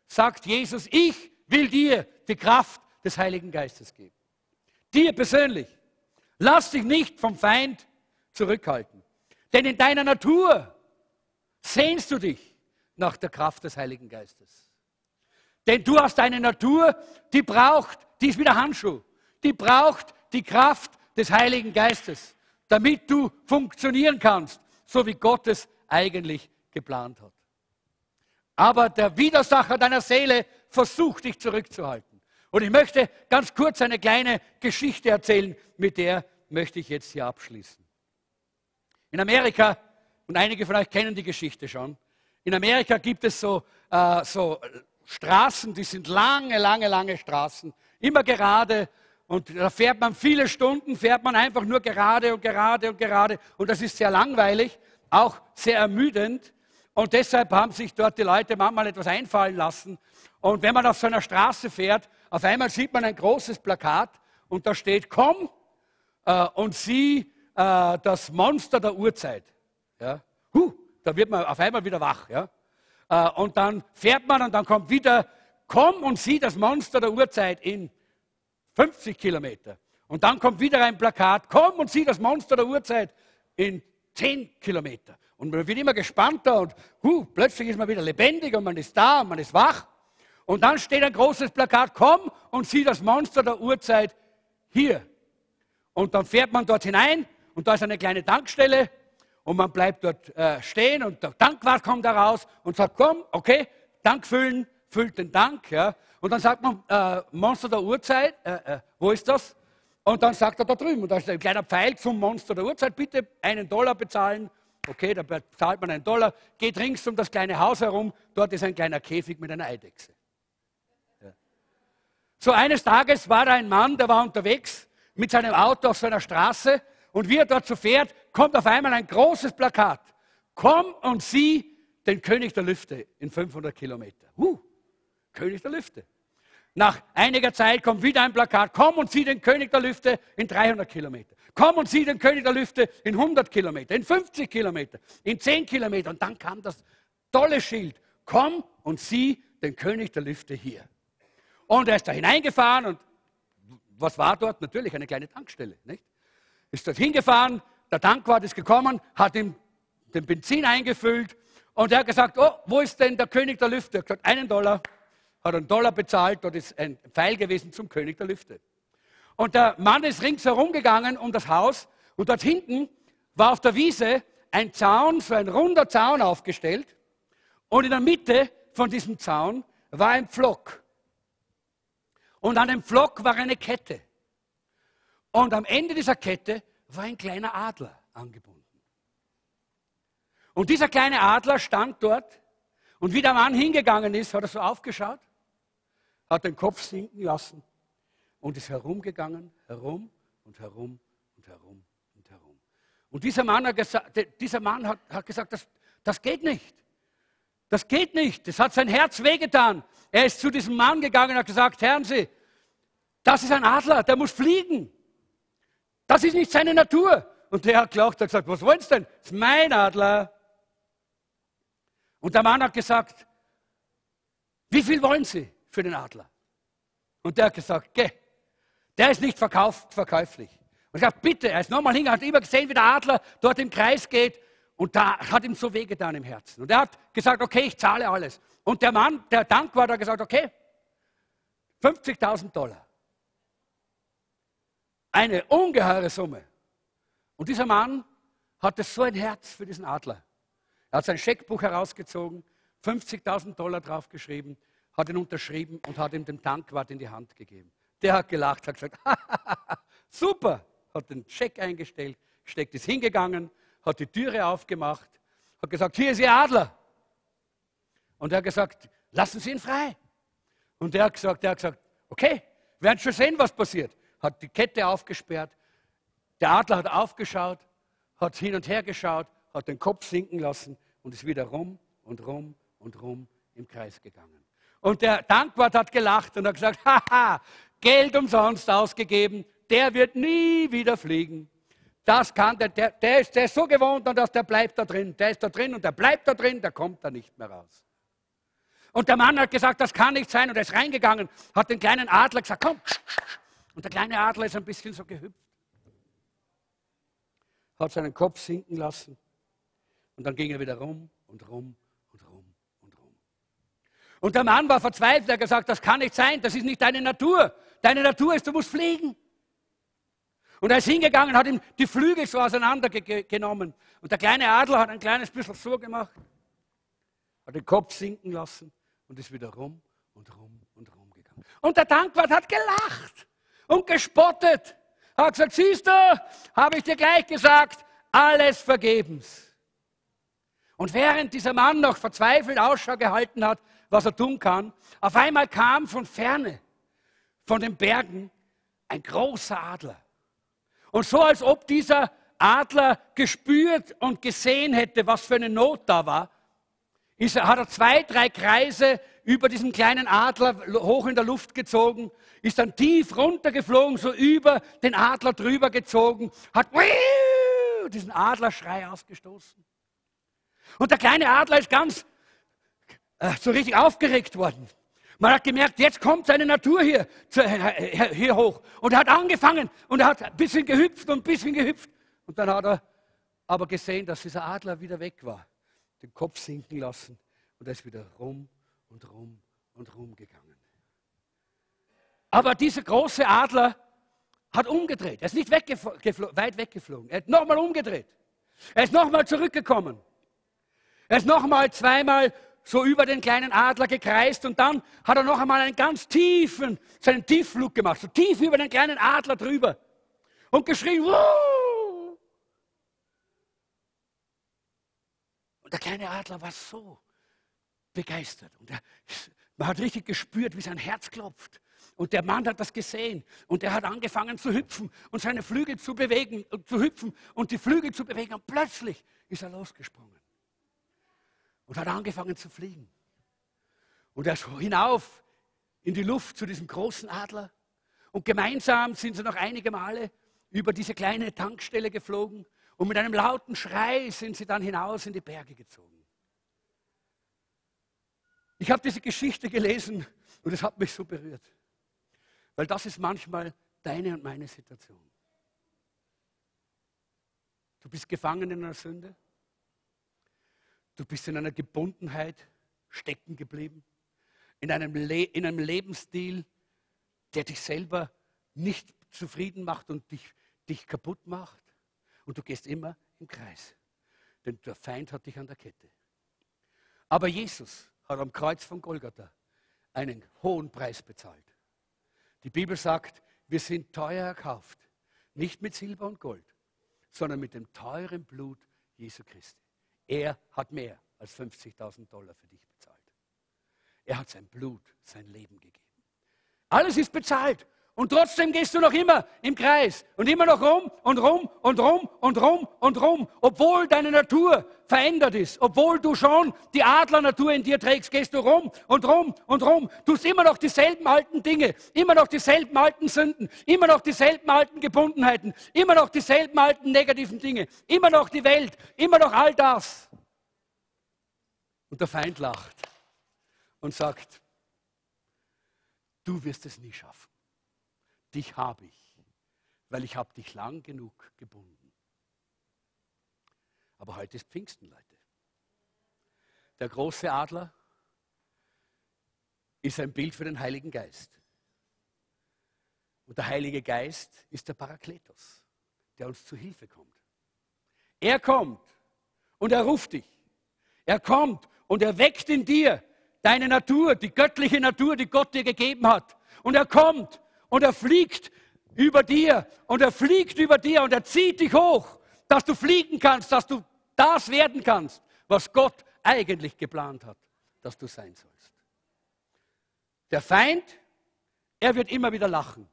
sagt Jesus, ich will dir die Kraft des Heiligen Geistes geben. Dir persönlich. Lass dich nicht vom Feind zurückhalten. Denn in deiner Natur sehnst du dich nach der Kraft des Heiligen Geistes. Denn du hast eine Natur, die braucht, die ist wie der Handschuh, die braucht die Kraft des Heiligen Geistes, damit du funktionieren kannst, so wie Gott es eigentlich geplant hat. Aber der Widersacher deiner Seele versucht dich zurückzuhalten. Und ich möchte ganz kurz eine kleine Geschichte erzählen, mit der möchte ich jetzt hier abschließen. In Amerika, und einige von euch kennen die Geschichte schon, in Amerika gibt es so, äh, so Straßen, die sind lange, lange, lange Straßen, immer gerade. Und da fährt man viele Stunden, fährt man einfach nur gerade und gerade und gerade. Und das ist sehr langweilig, auch sehr ermüdend. Und deshalb haben sich dort die Leute manchmal etwas einfallen lassen. Und wenn man auf so einer Straße fährt, auf einmal sieht man ein großes Plakat und da steht, komm äh, und sieh äh, das Monster der Urzeit. Ja? Huh, da wird man auf einmal wieder wach. Ja? Äh, und dann fährt man und dann kommt wieder, komm und sieh das Monster der Urzeit in 50 Kilometer. Und dann kommt wieder ein Plakat, komm und sieh das Monster der Urzeit in 10 Kilometer. Und man wird immer gespannter und huh, plötzlich ist man wieder lebendig und man ist da und man ist wach. Und dann steht ein großes Plakat, komm und sieh das Monster der Urzeit hier. Und dann fährt man dort hinein und da ist eine kleine Tankstelle und man bleibt dort äh, stehen und der Tankwart kommt da raus und sagt, komm, okay, Tank füllen, füllt den Tank. Ja. Und dann sagt man, äh, Monster der Uhrzeit, äh, äh, wo ist das? Und dann sagt er da drüben, und da ist ein kleiner Pfeil zum Monster der Uhrzeit, bitte einen Dollar bezahlen. Okay, da bezahlt man einen Dollar, geht rings um das kleine Haus herum, dort ist ein kleiner Käfig mit einer Eidechse. Ja. So eines Tages war da ein Mann, der war unterwegs mit seinem Auto auf seiner Straße und wie er dort so fährt, kommt auf einmal ein großes Plakat. Komm und sieh den König der Lüfte in 500 Kilometer. Uh, König der Lüfte. Nach einiger Zeit kommt wieder ein Plakat. Komm und sieh den König der Lüfte in 300 Kilometer. Komm und sieh den König der Lüfte in 100 Kilometer, in 50 Kilometer, in 10 Kilometer. Und dann kam das tolle Schild. Komm und sieh den König der Lüfte hier. Und er ist da hineingefahren und was war dort? Natürlich eine kleine Tankstelle. Nicht? ist dort hingefahren, der Tankwart ist gekommen, hat ihm den Benzin eingefüllt und er hat gesagt, oh, wo ist denn der König der Lüfte? Er hat gesagt, einen Dollar, hat einen Dollar bezahlt, dort ist ein Pfeil gewesen zum König der Lüfte. Und der Mann ist ringsherum gegangen um das Haus und dort hinten war auf der Wiese ein Zaun, so ein runder Zaun aufgestellt und in der Mitte von diesem Zaun war ein Pflock. Und an dem Pflock war eine Kette. Und am Ende dieser Kette war ein kleiner Adler angebunden. Und dieser kleine Adler stand dort und wie der Mann hingegangen ist, hat er so aufgeschaut, hat den Kopf sinken lassen und ist herumgegangen, herum und herum und herum und herum. Und dieser Mann hat gesagt, dieser Mann hat, hat gesagt das, das geht nicht. Das geht nicht. Das hat sein Herz wehgetan. Er ist zu diesem Mann gegangen und hat gesagt, Herrn Sie, das ist ein Adler, der muss fliegen. Das ist nicht seine Natur. Und der hat gelacht und gesagt, was wollen Sie denn? Das ist mein Adler. Und der Mann hat gesagt, wie viel wollen Sie für den Adler? Und der hat gesagt, geh, der ist nicht verkauft, verkäuflich. Und ich habe bitte, er ist nochmal hingegangen, hat immer gesehen, wie der Adler dort im Kreis geht. Und da hat ihm so wehgetan im Herzen. Und er hat gesagt, okay, ich zahle alles. Und der Mann, der Dank war, hat gesagt, okay, 50.000 Dollar. Eine ungeheure Summe. Und dieser Mann hatte so ein Herz für diesen Adler. Er hat sein Scheckbuch herausgezogen, 50.000 Dollar draufgeschrieben, hat ihn unterschrieben und hat ihm den Tankwart in die Hand gegeben. Der hat gelacht, hat gesagt, <laughs> super, hat den Scheck eingestellt, steckt ist hingegangen, hat die Türe aufgemacht, hat gesagt, hier ist Ihr Adler. Und er hat gesagt, lassen Sie ihn frei. Und er hat gesagt, er hat gesagt okay, werden schon sehen, was passiert hat die Kette aufgesperrt. Der Adler hat aufgeschaut, hat hin und her geschaut, hat den Kopf sinken lassen und ist wieder rum und rum und rum im Kreis gegangen. Und der Dankwart hat gelacht und hat gesagt, <laughs> haha, Geld umsonst ausgegeben, der wird nie wieder fliegen. Das kann der, der, der, ist, der ist so gewohnt und dass der bleibt da drin. Der ist da drin und der bleibt da drin, der kommt da nicht mehr raus. Und der Mann hat gesagt, das kann nicht sein und er ist reingegangen, hat den kleinen Adler gesagt, komm, und der kleine Adler ist ein bisschen so gehüpft, hat seinen Kopf sinken lassen und dann ging er wieder rum und rum und rum und rum. Und der Mann war verzweifelt, er hat gesagt, das kann nicht sein, das ist nicht deine Natur. Deine Natur ist, du musst fliegen. Und er ist hingegangen, und hat ihm die Flügel so auseinandergenommen. Und der kleine Adler hat ein kleines bisschen so gemacht, hat den Kopf sinken lassen und ist wieder rum und rum und rum gegangen. Und der Tankwart hat gelacht und gespottet. Hat gesagt, siehst du, habe ich dir gleich gesagt, alles vergebens. Und während dieser Mann noch verzweifelt Ausschau gehalten hat, was er tun kann, auf einmal kam von ferne, von den Bergen, ein großer Adler. Und so als ob dieser Adler gespürt und gesehen hätte, was für eine Not da war, ist, hat er zwei, drei Kreise über diesen kleinen Adler hoch in der Luft gezogen, ist dann tief runtergeflogen, so über den Adler drüber gezogen, hat diesen Adlerschrei ausgestoßen. Und der kleine Adler ist ganz äh, so richtig aufgeregt worden. Man hat gemerkt, jetzt kommt seine Natur hier, äh, hier hoch. Und er hat angefangen und er hat ein bisschen gehüpft und ein bisschen gehüpft. Und dann hat er aber gesehen, dass dieser Adler wieder weg war. Den Kopf sinken lassen und er ist wieder rum und rum und rum gegangen. Aber dieser große Adler hat umgedreht. Er ist nicht weit weggeflogen. Er hat nochmal umgedreht. Er ist nochmal zurückgekommen. Er ist nochmal zweimal so über den kleinen Adler gekreist und dann hat er noch einmal einen ganz tiefen, seinen Tiefflug gemacht, so tief über den kleinen Adler drüber und geschrien, Wuh! Und der kleine Adler war so begeistert und er, man hat richtig gespürt, wie sein Herz klopft. Und der Mann hat das gesehen und er hat angefangen zu hüpfen und seine Flügel zu bewegen, zu hüpfen und die Flügel zu bewegen und plötzlich ist er losgesprungen und hat angefangen zu fliegen. Und er ist hinauf in die Luft zu diesem großen Adler. Und gemeinsam sind sie noch einige Male über diese kleine Tankstelle geflogen. Und mit einem lauten Schrei sind sie dann hinaus in die Berge gezogen. Ich habe diese Geschichte gelesen und es hat mich so berührt. Weil das ist manchmal deine und meine Situation. Du bist gefangen in einer Sünde. Du bist in einer Gebundenheit stecken geblieben, in einem, Le in einem Lebensstil, der dich selber nicht zufrieden macht und dich, dich kaputt macht. Und du gehst immer im Kreis, denn der Feind hat dich an der Kette. Aber Jesus hat am Kreuz von Golgatha einen hohen Preis bezahlt. Die Bibel sagt, wir sind teuer erkauft, nicht mit Silber und Gold, sondern mit dem teuren Blut Jesu Christi. Er hat mehr als 50.000 Dollar für dich bezahlt. Er hat sein Blut, sein Leben gegeben. Alles ist bezahlt. Und trotzdem gehst du noch immer im Kreis und immer noch rum und rum und rum und rum und rum. Obwohl deine Natur verändert ist, obwohl du schon die Adlernatur in dir trägst, gehst du rum und rum und rum. Tust immer noch dieselben alten Dinge, immer noch dieselben alten Sünden, immer noch dieselben alten Gebundenheiten, immer noch dieselben alten negativen Dinge, immer noch die Welt, immer noch all das. Und der Feind lacht und sagt, du wirst es nie schaffen dich habe ich, weil ich habe dich lang genug gebunden. Aber heute ist Pfingsten, Leute. Der große Adler ist ein Bild für den Heiligen Geist. Und der Heilige Geist ist der Parakletos, der uns zu Hilfe kommt. Er kommt und er ruft dich. Er kommt und er weckt in dir deine Natur, die göttliche Natur, die Gott dir gegeben hat. Und er kommt und er fliegt über dir und er fliegt über dir und er zieht dich hoch, dass du fliegen kannst, dass du das werden kannst, was Gott eigentlich geplant hat, dass du sein sollst. Der Feind, er wird immer wieder lachen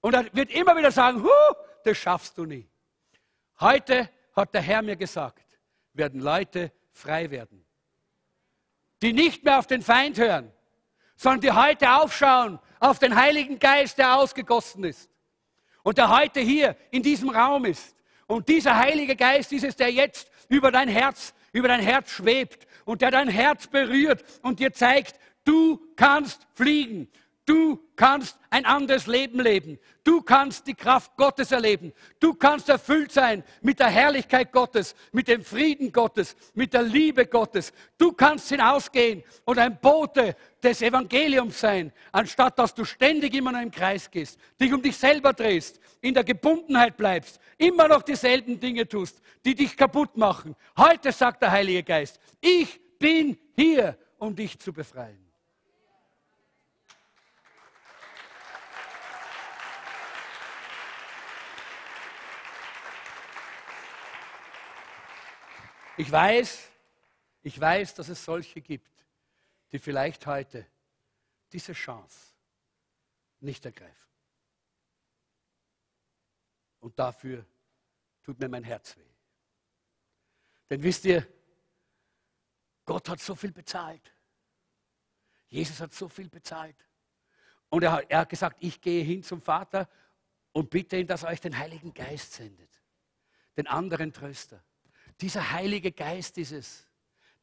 und er wird immer wieder sagen, Huh, das schaffst du nie. Heute hat der Herr mir gesagt, werden Leute frei werden, die nicht mehr auf den Feind hören, sondern die heute aufschauen auf den Heiligen Geist, der ausgegossen ist und der heute hier in diesem Raum ist. Und dieser Heilige Geist ist es, der jetzt über dein Herz, über dein Herz schwebt und der dein Herz berührt und dir zeigt, du kannst fliegen. Du kannst ein anderes Leben leben. Du kannst die Kraft Gottes erleben. Du kannst erfüllt sein mit der Herrlichkeit Gottes, mit dem Frieden Gottes, mit der Liebe Gottes. Du kannst hinausgehen und ein Bote des Evangeliums sein, anstatt dass du ständig immer noch im Kreis gehst, dich um dich selber drehst, in der Gebundenheit bleibst, immer noch dieselben Dinge tust, die dich kaputt machen. Heute sagt der Heilige Geist, ich bin hier, um dich zu befreien. Ich weiß, ich weiß, dass es solche gibt, die vielleicht heute diese Chance nicht ergreifen. Und dafür tut mir mein Herz weh. Denn wisst ihr, Gott hat so viel bezahlt. Jesus hat so viel bezahlt. Und er, er hat gesagt, ich gehe hin zum Vater und bitte ihn, dass er euch den Heiligen Geist sendet. Den anderen Tröster. Dieser Heilige Geist ist es,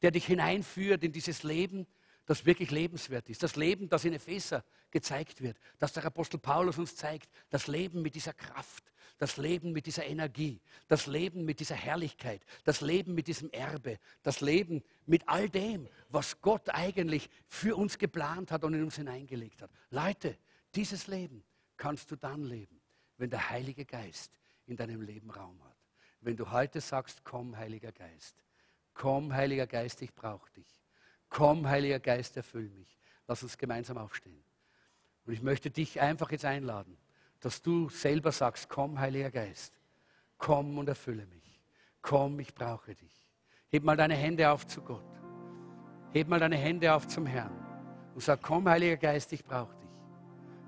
der dich hineinführt in dieses Leben, das wirklich lebenswert ist. Das Leben, das in Epheser gezeigt wird, das der Apostel Paulus uns zeigt. Das Leben mit dieser Kraft, das Leben mit dieser Energie, das Leben mit dieser Herrlichkeit, das Leben mit diesem Erbe, das Leben mit all dem, was Gott eigentlich für uns geplant hat und in uns hineingelegt hat. Leute, dieses Leben kannst du dann leben, wenn der Heilige Geist in deinem Leben Raum hat. Wenn du heute sagst, komm, Heiliger Geist, komm, Heiliger Geist, ich brauche dich. Komm, Heiliger Geist, erfüll mich. Lass uns gemeinsam aufstehen. Und ich möchte dich einfach jetzt einladen, dass du selber sagst, komm, Heiliger Geist, komm und erfülle mich. Komm, ich brauche dich. Heb mal deine Hände auf zu Gott. Heb mal deine Hände auf zum Herrn und sag, komm, Heiliger Geist, ich brauche dich.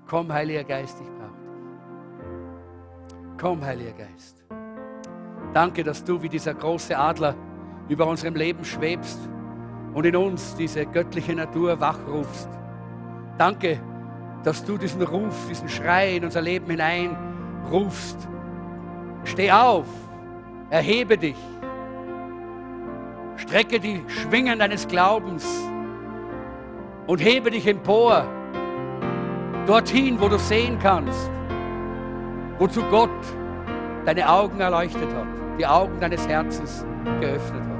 Komm, Heiliger Geist, ich brauche dich. Komm, Heiliger Geist. Danke, dass du wie dieser große Adler über unserem Leben schwebst und in uns diese göttliche Natur wachrufst. Danke, dass du diesen Ruf, diesen Schrei in unser Leben hineinrufst. Steh auf, erhebe dich, strecke die Schwingen deines Glaubens und hebe dich empor, dorthin, wo du sehen kannst, wozu Gott deine Augen erleuchtet hat, die Augen deines Herzens geöffnet hat.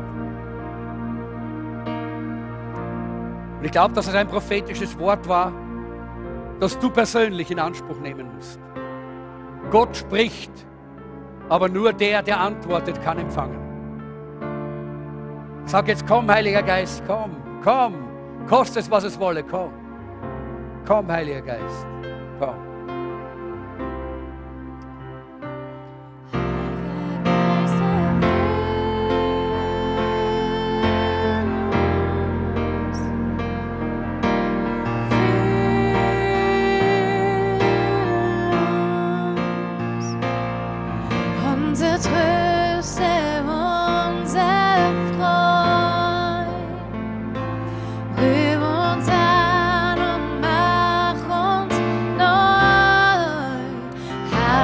Und ich glaube, dass es ein prophetisches Wort war, das du persönlich in Anspruch nehmen musst. Gott spricht, aber nur der, der antwortet, kann empfangen. Sag jetzt, komm, Heiliger Geist, komm, komm, koste es, was es wolle, komm. Komm, Heiliger Geist, komm.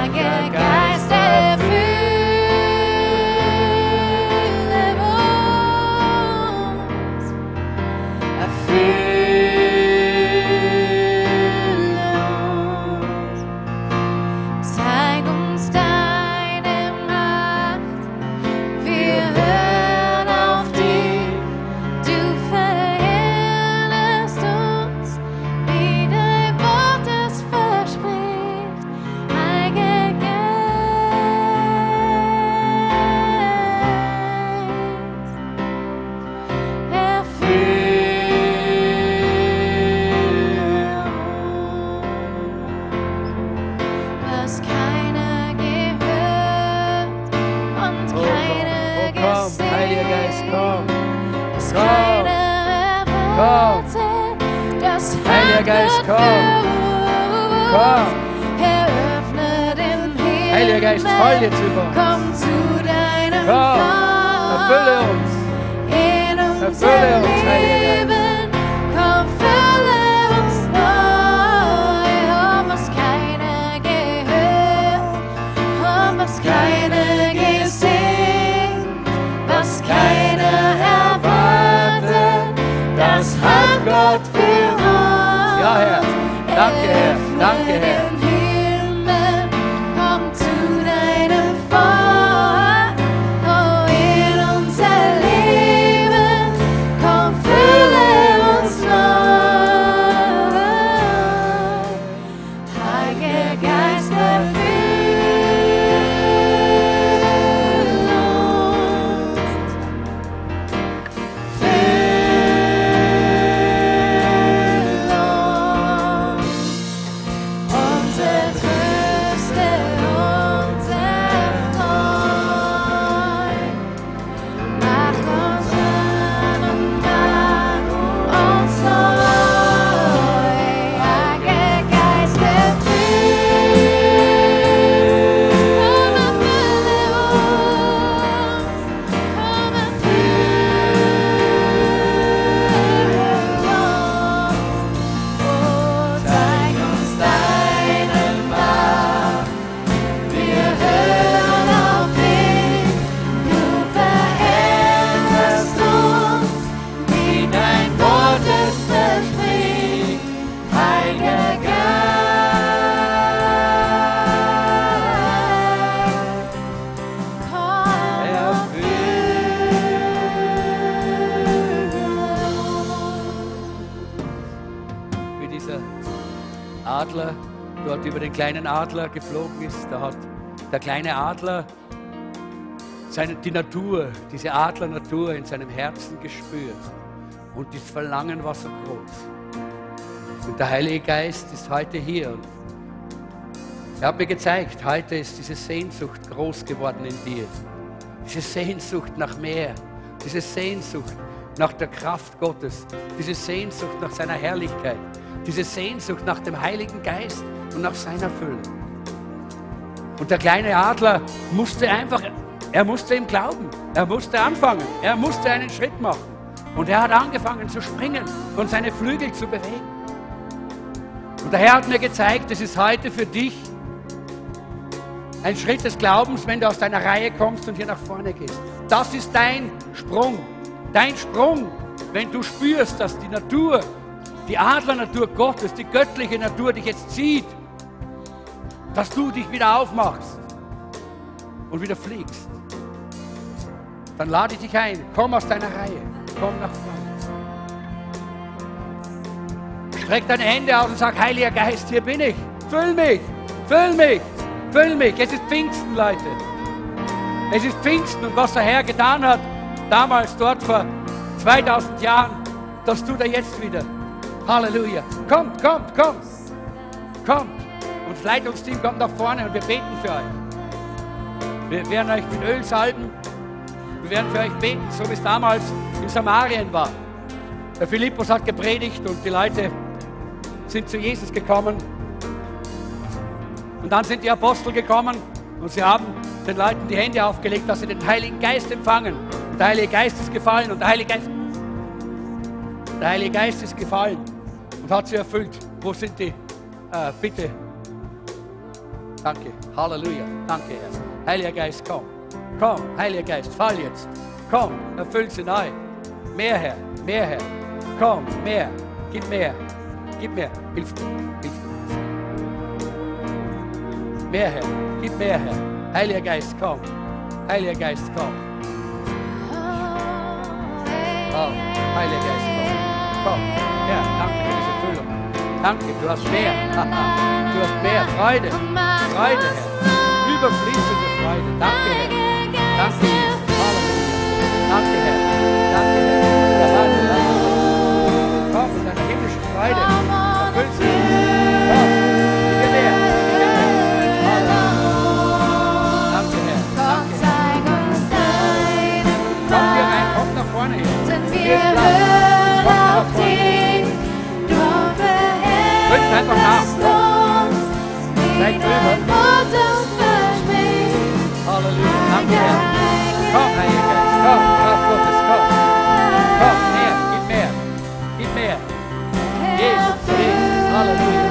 like a guy kleinen Adler geflogen ist, da hat der kleine Adler seine, die Natur, diese Adlernatur in seinem Herzen gespürt. Und das Verlangen war so groß. Und der Heilige Geist ist heute hier. Er hat mir gezeigt, heute ist diese Sehnsucht groß geworden in dir. Diese Sehnsucht nach mehr. Diese Sehnsucht nach der Kraft Gottes. Diese Sehnsucht nach seiner Herrlichkeit. Diese Sehnsucht nach dem Heiligen Geist und nach seiner Fülle. Und der kleine Adler musste einfach, er musste ihm glauben. Er musste anfangen. Er musste einen Schritt machen. Und er hat angefangen zu springen und seine Flügel zu bewegen. Und der Herr hat mir gezeigt, es ist heute für dich ein Schritt des Glaubens, wenn du aus deiner Reihe kommst und hier nach vorne gehst. Das ist dein Sprung. Dein Sprung, wenn du spürst, dass die Natur, die Adlernatur Gottes, die göttliche Natur dich jetzt zieht, dass du dich wieder aufmachst und wieder fliegst. Dann lade ich dich ein, komm aus deiner Reihe, komm nach vorne. Streck deine Hände aus und sag, Heiliger Geist, hier bin ich. Füll mich, füll mich. Füll mich. Es ist Pfingsten, Leute. Es ist Pfingsten und was der Herr getan hat, damals dort vor 2000 Jahren, das tut er jetzt wieder. Halleluja. Kommt, kommt, kommt. Kommt. Und Leitungsteam kommt nach vorne und wir beten für euch. Wir werden euch mit Öl salben. Wir werden für euch beten, so wie es damals in Samarien war. Der Philippus hat gepredigt und die Leute sind zu Jesus gekommen und dann sind die Apostel gekommen und sie haben den Leuten die Hände aufgelegt, dass sie den Heiligen Geist empfangen. Der Heilige Geist ist gefallen und der Heilige Geist, der Heilige Geist ist gefallen und hat sie erfüllt. Wo sind die? Äh, bitte. Danke. Halleluja. Danke, Herr. Heiliger Geist, komm. Komm, Heiliger Geist, fall jetzt. Komm, erfüll sie neu. Mehr, Herr. Mehr, Herr. Komm, mehr. Gib mehr. Gib mehr. Hilf mir. Hilf mir. Mehr, Herr. Gib mehr, Herr. Heiliger Geist, komm. Heiliger Geist, komm. Oh, Heiliger Geist, komm. Komm. Ja, danke für diese Füllung. Danke, du hast mehr. <laughs> du hast mehr Freude. Freude, Herr. Überfließende Freude. Danke, Herr. Danke, Jesus. Danke, Herr. Danke, Herr. Seid drüber. Halleluja. Danke, Herr. Komm, Heiliger Geist. Komm, Kraft Gottes. Komm. Komm, mehr. Gib mehr. Gib mehr. Jesus, Jesus. Halleluja.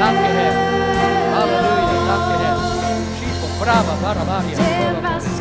Danke, Herr. Halleluja. Danke, Herr. Schipo, brava, barabania.